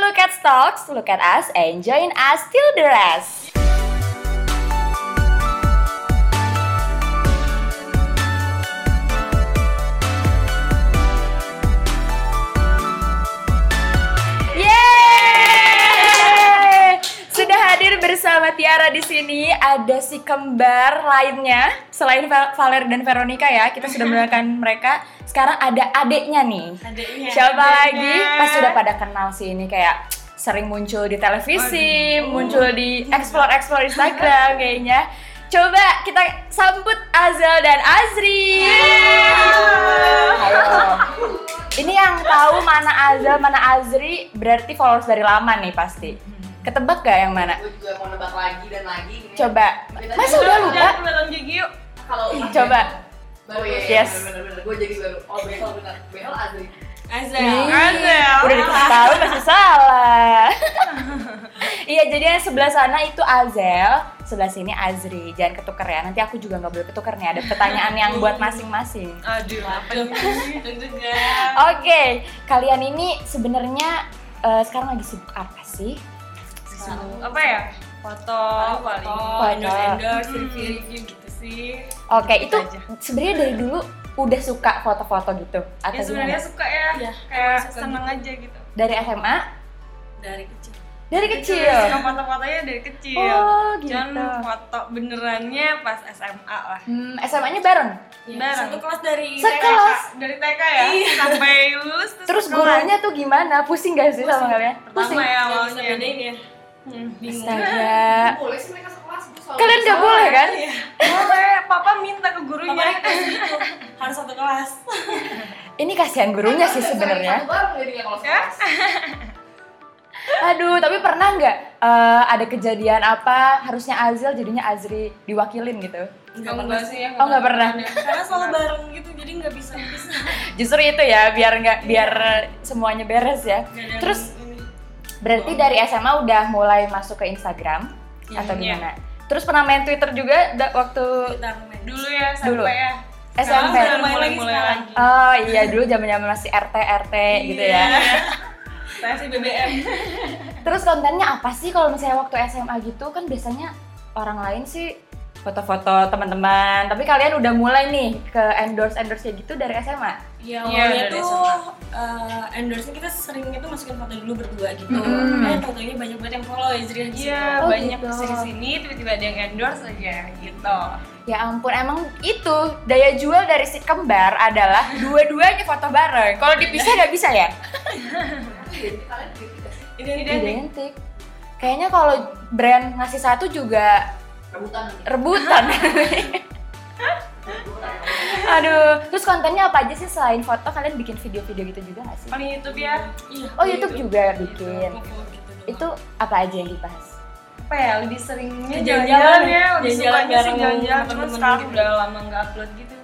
look at stocks, look at us, and join us till the rest. Bersama Tiara di sini. Ada si kembar lainnya selain Val- Valer dan Veronica ya. Kita sudah mengenalkan mereka. Sekarang ada adiknya nih. Adeknya. Siapa Adeknya. lagi? Pas sudah pada kenal sih ini kayak sering muncul di televisi, muncul di explore explore Instagram kayaknya. Coba kita sambut Azel dan Azri. Halo. Ini yang tahu mana Azel, mana Azri berarti followers dari lama nih pasti. Ketebak gak yang mana? gue juga mau nebak lagi dan lagi ini. Coba. Masa udah lupa? Jangan kelihatan gigi yuk. kalau Coba. baru ya Yes. bener bener gue jadi baru oh behel bener behel Azri Azel. Azel. Udah dikasih tahu masih salah. iya, jadi yang sebelah sana itu Azel, sebelah sini Azri. Jangan ketuker ya. Nanti aku juga nggak boleh ketuker nih. Ada pertanyaan yang buat masing-masing. Aduh, apa. Oke, kalian ini sebenarnya eh, sekarang lagi sibuk apa sih? Apa ya? Foto, paling. Foto. Endorse, endorse, review, review gitu sih. Oke, itu aja. sebenarnya dari dulu udah suka foto-foto gitu atau Ya sebenarnya gimana? suka ya. Iya, Kayak suka seneng aja gitu. Dari SMA? Dari kecil. Dari Suka kecil. foto-fotonya dari kecil. Oh, gitu. Cuman foto benerannya pas SMA lah. Hmm, SMA-nya bareng. Bareng. Satu kelas dari Sekelas. Dari TK ya? Sampai lulus Terus sekelas. gurunya tuh gimana? Pusing gak sih sama kalian? Pusing. Pertama ya awalnya. bedain ya. Hmm. Astaga. boleh sih mereka sekelas Kalian gak boleh kan? Boleh, papa minta ke gurunya. Papa request gitu. Harus satu kelas. Ini kasihan gurunya sih sebenarnya. satu bareng jadinya kalau sekelas Aduh, tapi pernah nggak eh, ada kejadian apa harusnya Azil jadinya Azri diwakilin gitu? Enggak enggak sih ya. Oh, nggak pernah. Karena selalu bareng gitu, jadi nggak bisa bisa. Justru itu ya, biar nggak biar semuanya beres ya. Nggak Terus. Berarti dari SMA udah mulai masuk ke Instagram Ya, atau iya. gimana? Terus pernah main Twitter juga da- waktu. Dulu ya Dulu. sampai ya. SMP. Mulai lagi mulai sekarang. lagi. Oh iya dulu zaman-zaman masih RT RT gitu ya. Saya sih BBM. Terus kontennya apa sih kalau misalnya waktu SMA gitu kan biasanya orang lain sih foto-foto teman-teman, tapi kalian udah mulai nih ke endorse endorse kayak gitu dari SMA. Ya Iya, awalnya dari tuh SMA. eh, endorse kita seringnya tuh masukin foto dulu berdua gitu. Mm. Eh tau-taunya banyak banget yang follow Ezri aja. Iya, Oh, banyak gitu. ke sini sini tiba-tiba ada yang endorse aja gitu. Ya ampun, emang itu daya jual dari si kembar adalah dua-duanya foto bareng. Kalau dipisah nggak bisa ya? gitu Identik. Identik. Kayaknya kalau brand ngasih satu juga rebutan rebutan. Aduh, terus kontennya apa aja sih selain foto? Kalian bikin video-video gitu juga nggak sih? Paling YouTube ya. Iya. Oh YouTube juga bikin. Foto gitu. Itu apa aja yang dibahas? Apa ya lebih seringnya Jalan-jalan jalan-jalan ya. ya, lebih sih bareng jalan-jalan. Cuma temen-temen sekarang gitu. udah lama nggak upload gitu.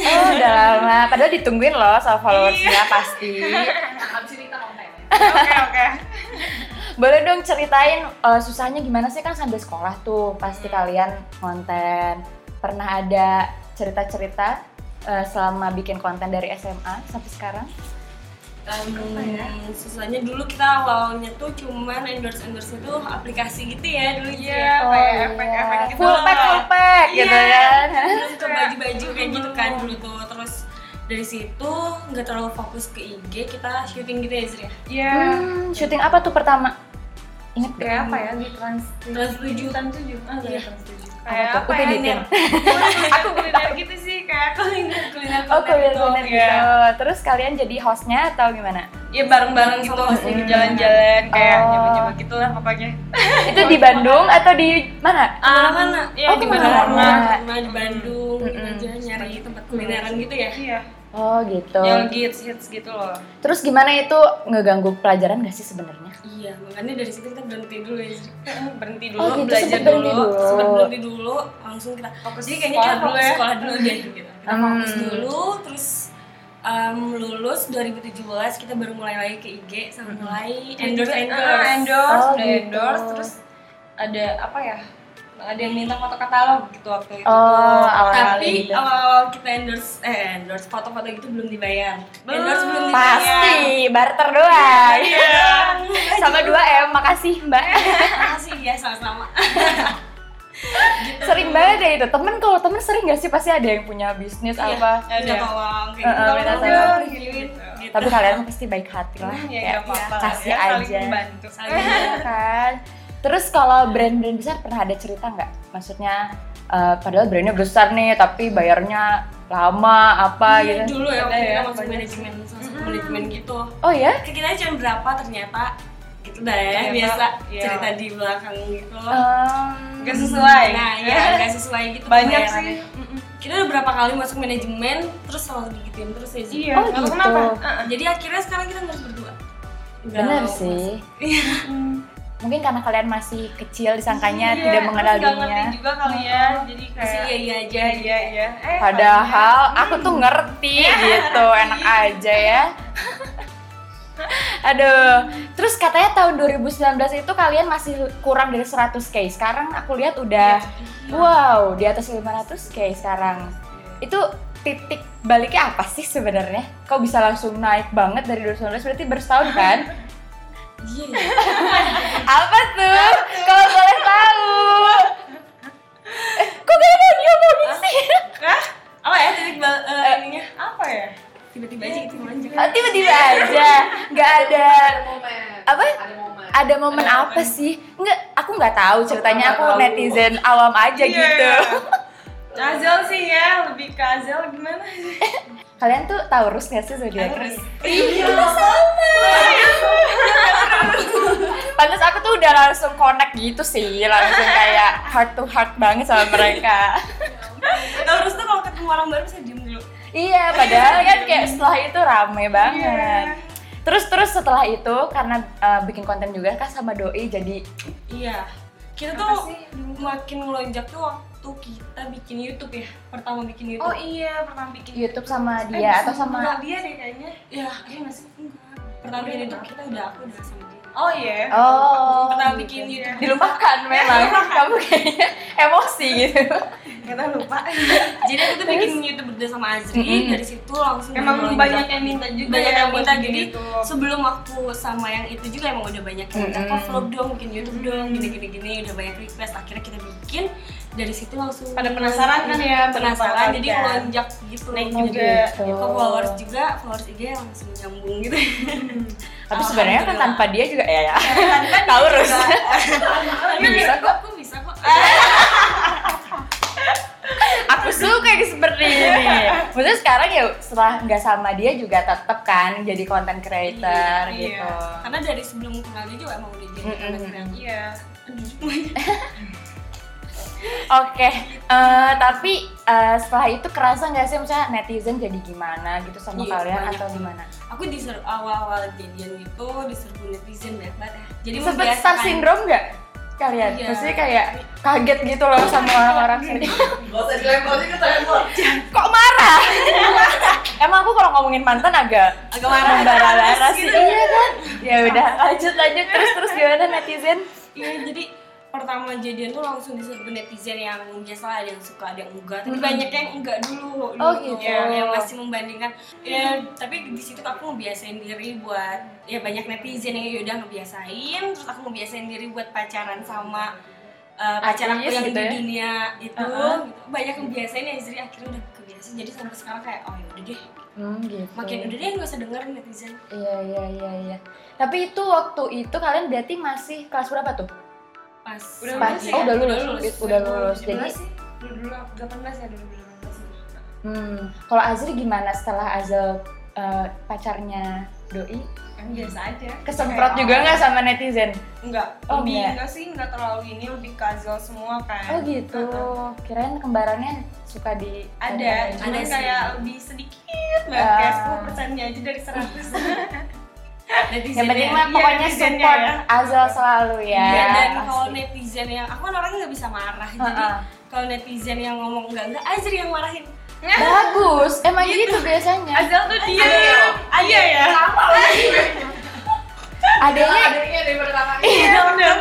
Oh udah lama, padahal ditungguin loh sama followersnya pasti. nah abis ini kita konten Oke oke. Boleh dong ceritain eh, susahnya gimana sih kan sambil sekolah tuh pasti kalian konten. Pernah ada cerita-cerita eh, selama bikin konten dari SMA sampai sekarang? Um, susahnya dulu kita awalnya tuh cuman endorse endorse itu aplikasi gitu ya dulu Iya, ya. kayak iya. efek-efek gitu. Full pack, full pack gitu Iya. kan. Terus ke baju-baju kayak gitu kan dulu tuh terus dari situ nggak terlalu fokus ke IG kita syuting gitu ya Zri ya Iya. Hmm, syuting apa tuh pertama? Ingat? Kayak apa ya di trans Trans tujuh. Trans tujuh. Ah, Iya. Trans tujuh. Apa Kayak tuh? apa ya? Aku kuliner gitu sih kayak kuliner kuliner Oh kuliner Iya. gitu. Terus kalian jadi hostnya atau gimana? Ya bareng-bareng gitu hostnya. jalan-jalan kayak Oh. nyoba-nyoba gitu lah pokoknya. Itu di Bandung atau di mana? Ke mana-mana. Iya Oh, di ke mana-mana. mana-mana. Rumah di Bandung gitu Mm-mm. aja nyari tempat kulineran gitu ya Iya. Oh gitu. Yang hits hits gitu loh. Terus gimana itu ngeganggu pelajaran gak sih sebenarnya? iya makanya dari situ kita berhenti dulu ya Zri berhenti dulu Oh, gitu, belajar dulu. dulu. sempat berhenti dulu langsung kita Fokus jadi kayaknya sekolah kita dulu fokus ya. sekolah dulu deh gitu kita Hmm. fokus dulu terus um, lulus 2017 kita baru mulai lagi ke IG sama mulai endorse endorse Ah, endorse, Oh, udah gitu. endorse terus ada apa ya? Ada yang minta foto katalog gitu waktu itu. Oh, tuh. awal-awal tapi gitu. awal kita endorse eh endorse foto-foto gitu belum dibayar Belum. endorse belum dibayar Pasti barter doang. Iya. Sama makasih mbak. Makasih ya sama-sama. sering banget ya itu. Temen kalau temen sering gak sih pasti ada yang punya bisnis Iya, apa. Minta tolong kayak Eh, gitu. Tolong minta tolong. gituin. Gitu. Tapi kalian pasti baik hati lah. ya nggak apa-apa lah kasih ya, saling aja. membantu Saling Iya kan. Terus kalau brand-brand besar pernah ada cerita nggak? Maksudnya eh, padahal brandnya besar nih tapi bayarnya lama apa Iya, gitu. dulu ya waktu ya, kita masuk manajemen masuk manajemen gitu Oh ya? Kayak kita cuma berapa ternyata gitu dah ya Ternyata, biasa iya. cerita di belakang gitu Em, Nggak sesuai. nah ya nggak sesuai gitu banyak sih Mm-mm. kita udah berapa kali masuk manajemen terus selalu digituin terus ya Zi. iya Oh, gitu. kenapa Heeh. jadi akhirnya sekarang kita harus berdua mau sih. Iya. Mungkin karena kalian masih kecil disangkanya Iya, tidak mengenal ngerti dunia. juga kali ya jadi masuk. kayak iya iya aja iya iya iya eh Padahal aku tuh ngerti gitu, enak aja ya. Aduh, terus katanya tahun 2019 itu kalian masih kurang dari 100k. Sekarang aku lihat udah wow, di atas 500k sekarang. Itu titik baliknya apa sih sebenarnya? Kok bisa langsung naik banget dari 2019? Berarti baru setahun kan? iya iya. apa tuh? Kalau boleh tahu. Eh, kok gak ada yang ngomongin sih? Hah? apa ya titik bal ininya apa ya tiba-tiba aja gitu lanjut Oh, tiba-tiba aja, nggak ada Ada momen. Apa? Ada momen. ada momen apa sih? Nggak, aku nggak tahu ceritanya. Aku netizen awam aja Iya. gitu. Azel sih ya lebih ke Azel gimana Kalian tuh Taurus nggak sih zodiak? Taurus. Iya sama. Pantes aku tuh udah langsung connect gitu sih, langsung kayak heart to heart banget sama mereka. terus tuh kalau ketemu orang baru saya diem dulu iya, padahal kan kayak setelah itu rame banget. Terus terus setelah itu karena uh, bikin konten juga kan sama doi jadi iya kita Apa tuh sih? makin melonjak tuh waktu kita bikin YouTube ya pertama bikin YouTube. Oh iya pernah bikin YouTube sama Eh, dia atau sama sama dia deh kayaknya. Ya eh masih enggak. Pertama bikin YouTube kita udah aku udah sama dia. Oh iya. Oh, pertama gitu. bikin YouTube. Dilupakan memang. Kamu kayaknya emosi gitu. Kita lupa. Jadi aku tuh bikin YouTube berdua sama Azri. Mm-mm. dari situ langsung emang banyak yang minta juga banyak ya yang minta. jadi YouTube. sebelum aku sama yang itu juga emang udah banyak yang minta kok vlog dong bikin YouTube dong gini gini gini udah banyak request. Akhirnya kita bikin dari situ langsung Pada penasaran kan ya, penasaran jadi kan? melonjak gitu Naik Oh, juga. gitu. ke followers juga followers IG langsung nyambung gitu. Tapi sebenarnya kan tanpa dia juga ya ya. Kan Taurus. Tapi bisa kok aku bisa kok. aku suka yang seperti ini. Maksudnya sekarang ya setelah nggak sama dia juga tetap kan jadi content creator Iya, gitu. Iya. karena dari sebelum kenal dia juga emang udah jadi Mm-mm. content creator. Iya oke eh, tapi eh, setelah itu kerasa nggak sih? Misalnya netizen jadi gimana gitu sama Iya, kalian banyak. atau gimana? Aku diserbu awal-awal jadian itu diserbu netizen banyak banget ya. Jadi sempet star syndrome nggak kalian? Iya. maksudnya kayak kaget gitu loh sama orang-orang sini Gak usah dilempar sih ke telepon. kok marah? Emang aku kalau ngomongin mantan agak agak marah. sih gitu. iya kan? Ya udah lanjut lanjut. Terus terus gimana netizen? Iya jadi pertama jadian tuh langsung diserbu netizen yang biasa ada yang suka ada yang enggak tapi Mm-mm. banyak yang enggak dulu dulu Oh, gitu. yang masih membandingkan ya tapi di situ aku ngebiasain diri buat ya banyak netizen yang udah ngebiasain terus aku ngebiasain diri buat pacaran sama uh, pacar aku yang gitu di ya? dunia itu Uh-uh. gitu. banyak yang biasain ya jadi akhirnya udah kebiasa jadi sampai sekarang kayak oh ya udah deh hmm, gitu makin udah deh gak usah dengerin netizen iya iya iya iya tapi itu waktu itu kalian berarti masih kelas berapa tuh pas Udah Pas- lulus oh, ya? udah lulus. Udah lulus. Jadi- Jadi sih dulu dulu 18 ya dulu dulu hmm kalau Azri gimana setelah Azal eh, pacarnya doi Kan biasa aja. kesemprot Kayak, juga oh, nggak sama netizen Enggak, Oh, lebih enggak. enggak sih, enggak terlalu ini, lebih casual semua kan. oh gitu kirain kembarannya suka di Ada, ada kayak lebih sedikit banget, Ah. kayak 10 persennya aja dari 100 yang penting mah Iya, pokoknya netizennya support ya. Azal selalu ya Iya, dan kalau netizen yang aku kan orangnya nggak bisa marah jadi Ha-ha. kalau netizen yang ngomong enggak enggak Azri yang marahin. Bagus emang gitu. biasanya. Azal tuh dia Iya ya adanya Adanya dari pertama. Iya bener.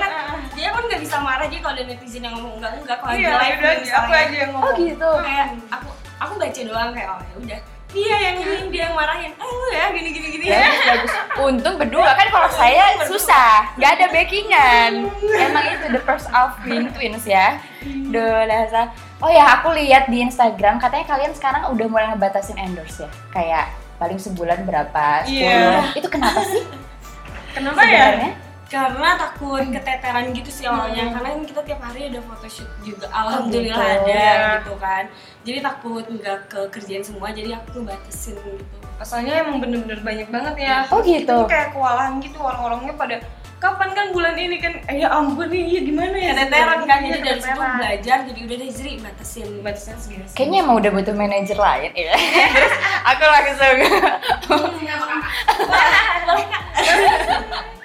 dia kan nggak bisa marah jadi kalau ada netizen yang ngomong enggak enggak kalau Iya, live aku aja yang oh ngomong. gitu. Kayak aku aku baca doang kayak oh ya udah dia yang ini dia yang marahin eh lu ya gini gini gini ya bagus untung berdua kan kalau saya susah, nggak ada backingan. Emang itu the first of being twins ya. Duh. Oh ya, aku lihat di Instagram katanya kalian sekarang udah mulai ngebatasin endorse ya. Kayak paling sebulan berapa? 10. Iya. Itu kenapa sih? Kenapa ya? Karena takut keteteran gitu sih awalnya. Karena kan kita tiap hari ada photoshoot juga. Alhamdulillah gitu. ada Iya. gitu kan. Jadi takut nggak ke kerjaan semua jadi aku ngebatasin gitu. Soalnya emang bener-bener banyak banget ya. Oh, gitu. Kita tuh kayak kewalahan gitu orang-orangnya pada kapan kan bulan ini kan? Eh ya ampun nih iya gimana ya keteteran kan jadi Iya, dari situ belajar jadi udah deh Zri batasin. Batasnya segini Kayaknya emang udah butuh manajer lain ya. Terus aku langsung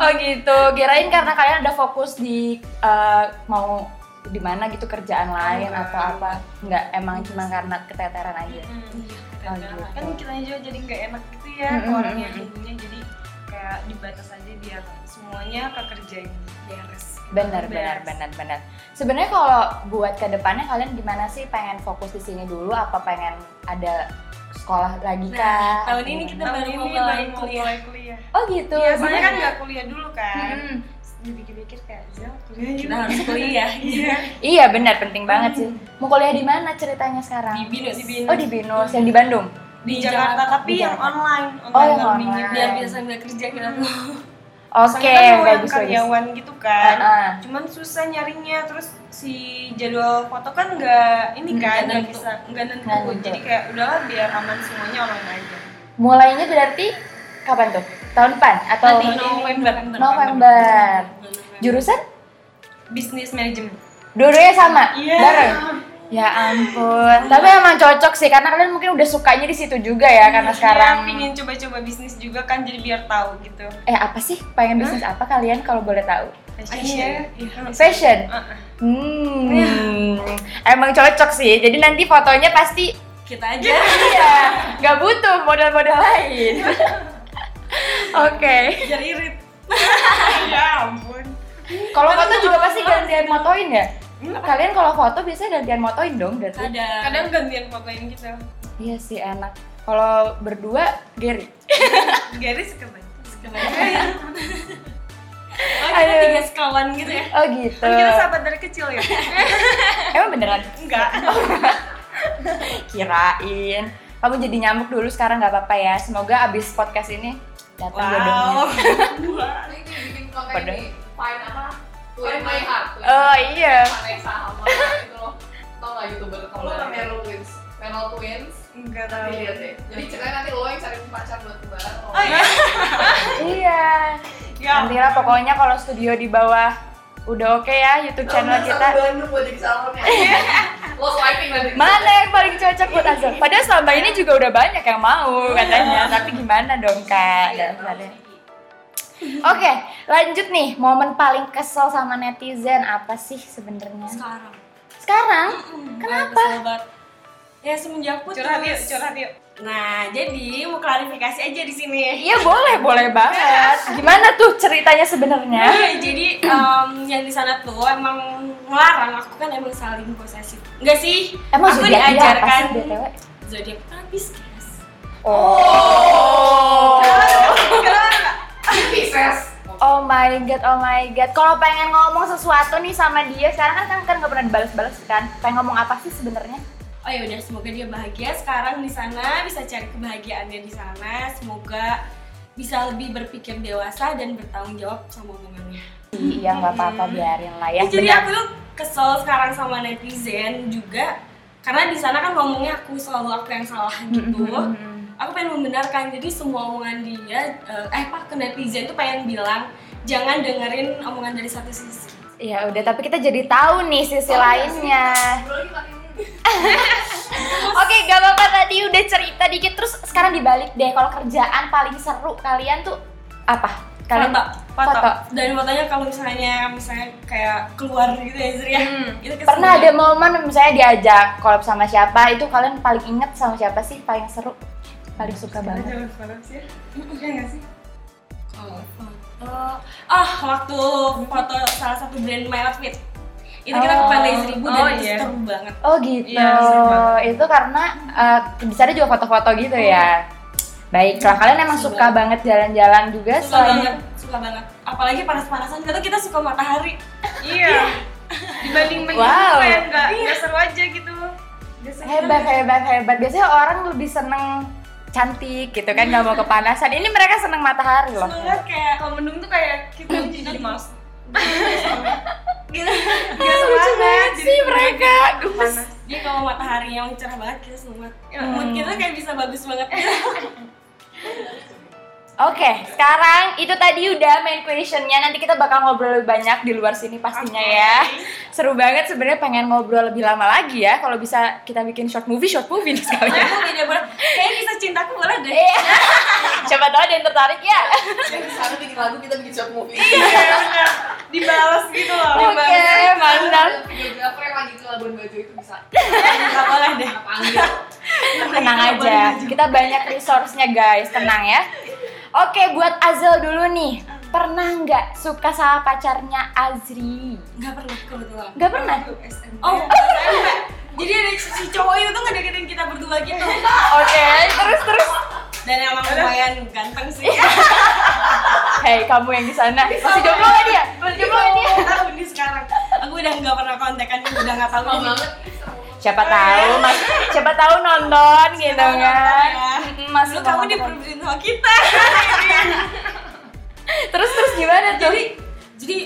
Oh gitu, kirain karena kalian udah fokus di eh, mau di mana gitu kerjaan lain Enggak. atau apa? Enggak, emang cuma karena keteteran aja. Oh, gitu. kan kita juga jadi nggak enak gitu ya Mm-mm. ke orang yang ibunya jadi kayak dibatas aja biar semuanya kekerjain beres Benar, benar, benar, benar. Sebenarnya kalau buat ke depannya kalian gimana sih? Pengen fokus di sini dulu? Apa pengen ada sekolah lagi kah? Nah, tahun ini kita baru mau mulai kuliah kuliah Oh gitu. Iya, soalnya kan nggak kuliah dulu kan Mm-mm. dipikir-pikir kayak Zel kuliah gitu kita harus kuliah iya Iya benar, penting banget sih. Mau kuliah di mana ceritanya sekarang? di binus Di Binus. Oh di Binus, yang di Bandung. di Jakarta tapi Di yang Jakarta. online Oh, yang learning online. gitu. biar bisa sambil kerja kita tuh Oke, Soalnya kan mau yang bagus bagus. karyawan gitu kan Ah, ah. cuman susah nyarinya terus si jadwal foto kan nggak ini kan Nggak bisa nggak nentu Nggak nentu. jadi kayak udahlah biar aman semuanya online aja Mulainya berarti kapan tuh? Tahun depan atau Nanti November November. Jurusan? bisnis manajemen Dua-duanya sama? Iya. Bareng? Ya ampun. Tapi emang cocok sih karena kalian mungkin udah sukanya di situ juga ya karena sekarang. Iya, pingin coba-coba bisnis juga kan jadi biar tahu gitu Eh apa sih? Pengen bisnis apa kalian kalau boleh tahu? fashion Fashion. Ah, ah. Hmm. Emang cocok sih. Jadi nanti fotonya pasti kita aja iya, nggak butuh model-model lain. Oke. biar irit ya ampun Kalau foto juga pasti gantian motoin ya? Kalian kalau foto biasanya gantian motoin dong berarti? ada kadang gantian fotoin gitu Iya sih enak. Kalau berdua Gary. Gary suka banget oh kita Aduh. tiga sekawan gitu ya Oh gitu. kan kita sahabat dari kecil ya Emang beneran? enggak Kirain. Kamu jadi nyamuk dulu sekarang nggak apa-apa ya. Semoga abis podcast ini datang. Jodohnya. Ini bikin konten Pada- ini Fine apa? Twin My Heart Oh iya. Vanessa sama itu loh. Tau gak youtuber kamu kan Meryl Twins? Meryl Twins? Enggak tahu. Lihat deh. Jadi ceritanya nanti lo yang cari pacar buat kembar oh iya. Iya. ya Nanti lah pokoknya kalau studio di bawah udah oke ya YouTube channel kita. Bandung buat jadi salonnya Lo swiping nanti Mana yang paling cocok buat Azul? Padahal selama ini juga udah banyak yang mau katanya, tapi gimana dong kak? Dasarnya. Oke, lanjut nih. Momen paling kesel sama netizen apa sih sebenarnya? sekarang Sekarang? kenapa ya semenjak putus curhat yuk curhat yuk nah jadi mau klarifikasi aja di sini Iya boleh, boleh banget. Gimana tuh ceritanya sebenarnya? Iya, jadi em, yang di sana tuh emang melarang aku kan emang saling posesif. Enggak sih? Emang aku diajarkan zodiak Pisces. Oh. Pisces Oh my god, oh my god. Kalau pengen ngomong sesuatu nih sama dia, sekarang kan kan kan nggak pernah dibalas-balas kan. Pengen ngomong apa sih sebenarnya? Oh ya udah, semoga dia bahagia sekarang di sana, bisa cari kebahagiaannya di sana. Semoga bisa lebih berpikir dewasa dan bertanggung jawab sama omongannya. Iya nggak apa-apa biarin lah ya. jadi Benar. aku tuh kesel sekarang sama netizen juga karena di sana kan ngomongnya aku selalu aku yang salah gitu. Aku pengen membenarkan jadi semua omongan dia eh, eh apa ke netizen tuh pengen bilang jangan dengerin omongan dari satu sisi. Ya udah, tapi kita jadi tahu nih sisi lainnya. Bro lagi makin Oke, gak apa-apa tadi udah cerita dikit terus sekarang dibalik deh. Kalau kerjaan paling seru kalian tuh apa? Kalian Foto. foto. Dan fotonya kalau misalnya misalnya kayak keluar gitu ya Zri ya. Itu kesel Pernah ada banget. momen misalnya diajak collab sama siapa, itu kalian paling inget sama siapa sih? Paling seru? Paling suka banget. jangan sekarang sih ya iya nggak sih Kalau foto ah waktu foto salah satu brand My Outfit itu kita ke Oh. Pandai Seribu dan Oh, itu iya. seru banget Oh gitu. Iya, banget. itu karena eh, di sana juga foto-foto gitu ya. Baiklah, kalian emang Suka suka banget jalan-jalan juga suka selain banget suka banget apalagi panas-panasan kita kita suka matahari Iya. Dibanding main Wow. kayak nggak nggak seru aja gitu. Biasanya hebat hebat hebat biasanya orang lebih seneng cantik gitu kan nggak mau kepanasan ini mereka seneng matahari loh semangat kayak kalau mendung tuh kayak kita jadi males. gitu Gak semangat sih mereka panas. jadi kalau matahari yang cerah banget kita semangat Hmm. mood kita kayak bisa bagus banget Oke, sekarang itu tadi udah main questionnya. Nanti kita bakal ngobrol lebih banyak di luar sini pastinya ya. Seru banget sebenarnya pengen ngobrol lebih lama lagi ya. Kalau bisa kita bikin short movie, short movie nih sekalian. aku beda banget kayaknya kisah cintaku boleh deh Iya. Coba tahu ada yang tertarik ya. Yang sekarang bikin lagu kita bikin short movie. Iya, dibalas gitu loh. Oke, mantap. Videografer yang lagi ke Labuan Bajo itu bisa nggak boleh deh panggil. Tenang aja. Kita banyak resource-nya guys, tenang ya. Oke, buat Azel dulu nih. Pernah nggak suka sama pacarnya Azri? nggak pernah kebetulan Nggak pernah. oh SMP jadi ada si cowok itu tuh ngedeketin kita berdua gitu Oke, terus terus. dan emang lumayan ganteng sih Hei, kamu yang di sana. Masih jomblo nggak dia? Masih jomblo nggak dia? tahu nih sekarang aku udah nggak pernah kontekan udah nggak tahu Mau ini. banget. Siapa tahu mas siapa tahu nonton gitu tahu kan. nonton ya. Masih Dulu kamu diperbutin sama kita. Terus terus gimana tuh? Jadi jadi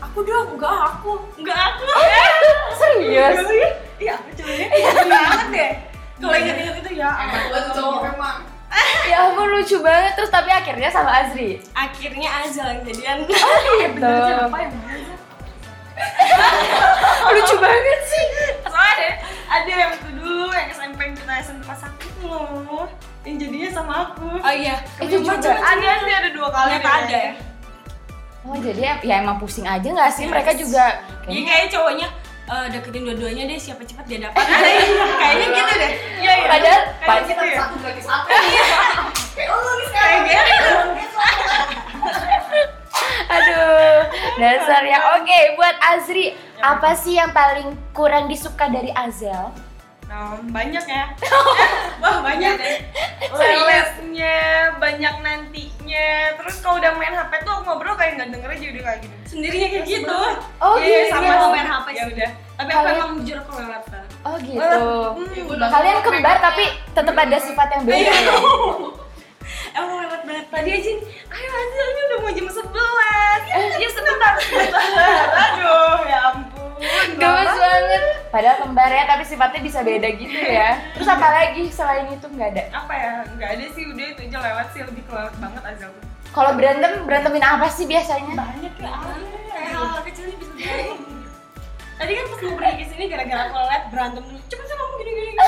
aku doang enggak aku. Enggak aku. Serius? Iya aku coba deh banget deh. Kalau inget-inget itu ya Emang gua tuh cowok emang. ya ampun lucu banget. Terus tapi akhirnya sama Azri? Akhirnya Azal yang jadian. Gitu lucu banget sih. Soalnya deh ada yang itu dulu yang SMP yang kita SMP pas aku loh yang jadinya sama aku Oh iya. itu juga cuma- Ada sih ada dua kali. ternyata ada ya oh jadi ya, ya emang pusing aja nggak sih mereka juga Iya kayaknya cowoknya eh, deketin dua-duanya deh siapa cepat dia dapat kayaknya gitu deh Iya iya. padahal Kayak kita ya? satu gratis satu. Kayak oh lu nih sekarang. Kayak gitu. aduh dasar ya oke buat Azri apa sih yang paling kurang disuka dari Azel? Nah, banyak ya. Wah, banyak. Deh. Serius? Lesnya, banyak nantinya. Terus kalau udah main HP tuh aku ngobrol kayak nggak denger aja udah kayak gitu. sendirinya kayak gitu. oh Iya, gitu. sama sama sama main HP Ya udah. tapi aku Kalian- emang jujur aku lewat kan oh gitu. Ya, gua udah. Kalian kembar tapi tetap ada sifat yang beda. Ya emang lewat banget. Tadi aja, ayo Azil ini udah mau jam 11 Ya, ya sebentar, sebentar. Aduh, ya ampun Gemes banget. Padahal kembar ya, tapi sifatnya bisa beda gitu ya. Terus apa lagi selain itu? Nggak ada? Apa ya, nggak ada sih, udah itu aja lewat sih. Lebih kelewat banget tuh Kalau berantem, berantemin apa sih biasanya? banyak ya. Hal kecilnya bisa berantem tadi kan pas mau pergi ke sini gara-gara aku berantem dulu. Cepet sih kamu gini gini gini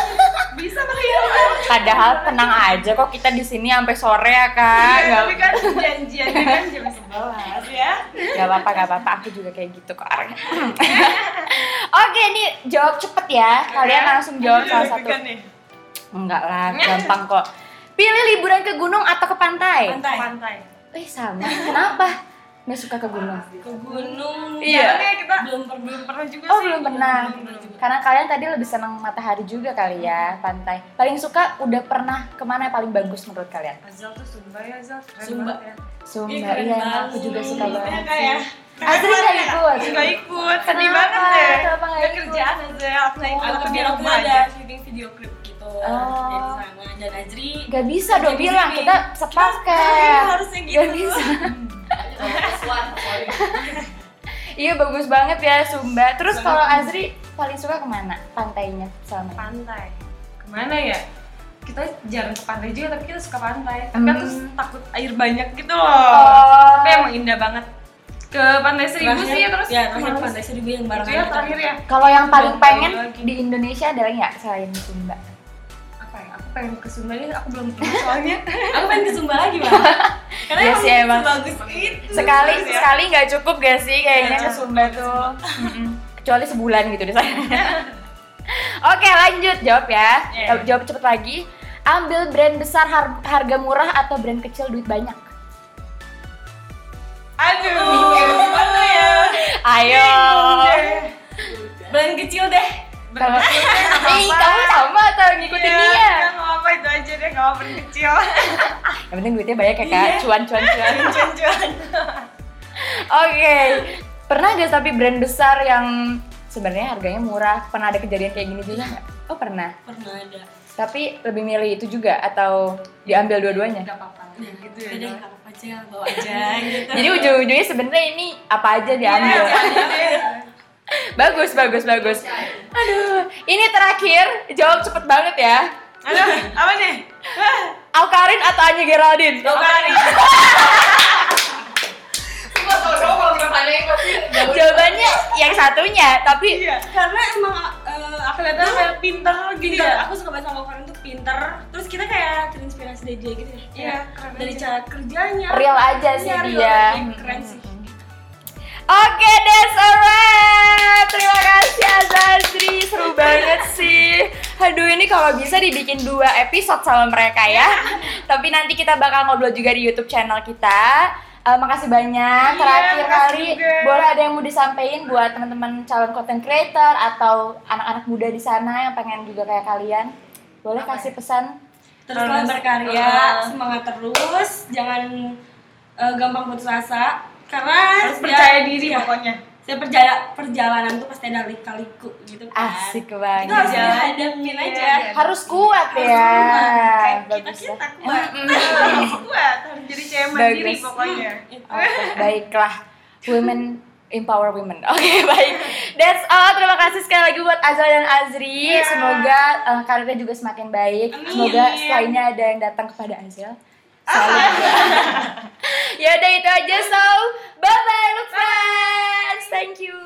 bisa kan ya. Padahal tenang aja kok kita di sini sampai sore ya kak. Iya, tapi kan janjiannya kan jam 11 ya gak apa-apa, gak apa-apa. Aku juga kayak gitu kok orangnya. Oke, nih jawab cepet ya. Kalian langsung jawab salah satu. Enggak lah, gampang kok. Pilih liburan ke gunung atau ke pantai? pantai Pantai Eh sama. Kenapa? Nggak suka ke gunung? ke gunung Iya. Karena kita belum per- belum pernah juga Oh sih belum pernah. pernah juga. Karena kalian tadi lebih senang matahari juga kali ya pantai. Paling suka udah pernah ke mana yang paling bagus menurut kalian? Azal tuh Sumba ya Azal Sumba. ya Sumba iya, aku juga suka Iya, banget. kayak Azri nggak ikut. Nggak ikut, sedih banget deh Kenapa Nggak ikut? kerjaan Azal, aku nggak ikut aku di bilang rumah ada aja syuting video klip gitu Oh. jadi sama dan Azri Gak bisa dong bilang kita Iya, sepaket. harusnya gitu Gak bisa. Iya bagus banget ya Sumba. Terus kalau Azri paling suka ke mana? Pantainya sama. Pantai Ke mana ya? Kita jarang ke pantai juga, tapi kita suka pantai Tapi Hmm. aku takut air banyak gitu loh Oh. Tapi emang indah banget Ke pantai seribu Terakhir- sih ya terus ya terakhir pantai seribu yang Itu bareng ya terakhir ya Kalau yang paling pengen lagi. di Indonesia ada lagi nggak selain Sumba? Ya? Pengen ke Sumba ini, aku belum pernah soalnya aku pengen ke Sumba lagi bang karena Iya sih, emang. bagus itu Sekali ya. sekali nggak cukup gak sih kayaknya ke Nggak Sumba tuh. Kecuali sebulan gitu di sana. Oke lanjut jawab ya. Iya. Jawab cepet lagi. Ambil brand besar har- harga murah atau brand kecil duit banyak? Aduh, gimana ya? Ayo. brand kecil deh Kalau Ih, kamu sama atau ngikutin Iya, dia? nggak apa-apa itu aja deh, nggak apa-apa kecil Yang penting duitnya banyak ya kak, cuan cuan cuan. Cuan-cuan. Oke, pernah gak tapi brand besar yang sebenarnya harganya murah? Pernah ada kejadian kayak gini juga nggak? Oh pernah. pernah ada Tapi lebih milih itu juga atau diambil dua-duanya? Gak apa-apa nah, Gitu ya, ya deh nggak apa-apa aja bawa aja gitu Jadi ujung-ujungnya sebenarnya ini apa aja diambil. Bagus, bagus, bagus. Aduh, ini terakhir jawab cepet banget ya. Aduh, apa nih? Alkarin atau Anya Geraldine? Alkarin. Jawabannya yang satunya, tapi Iya. karena emang uh, aku lihat Kelihatan kayak pinter gitu pinter ya. aku suka banget sama Karen tuh pinter terus kita kayak terinspirasi dari dia gitu ya Iya, dari aja. cara kerjanya real aja sih Iya, real dia. keren sih Oke, that's alright. Terima kasih Azazri, seru banget sih. Aduh, ini kalau bisa dibikin dua episode sama mereka ya. Tapi nanti kita bakal ngobrol juga di YouTube channel kita. Eh, makasih banyak. Iya, Terakhir makasih kali, juga. boleh ada yang mau disampaikan buat teman-teman calon content creator atau anak-anak muda di sana yang pengen juga kayak kalian? Boleh kasih pesan? teruslah Terus, berkarya uh, semangat terus jangan uh, gampang putus asa karena Harus ya- percaya diri iya, pokoknya. saya perjala perjalanan tuh pasti ada lika-liku gitu kan Asik itu banget. harus Iya. dihadapin aja Harus kuat Harus ya. kuat. Kayak Bagus kita kita kuat. Mm-mm. Harus kuat, harus jadi cewek mandiri Bagus. pokoknya. Oke, baiklah. Women empower women. Oke, baik. That's all. Terima kasih sekali lagi buat Azal dan Azri. Iya. Semoga eh, karirnya juga semakin baik. Amin. Semoga setelah ini ada yang datang kepada Azal. ya udah itu aja so bye bye look friends. Thank you.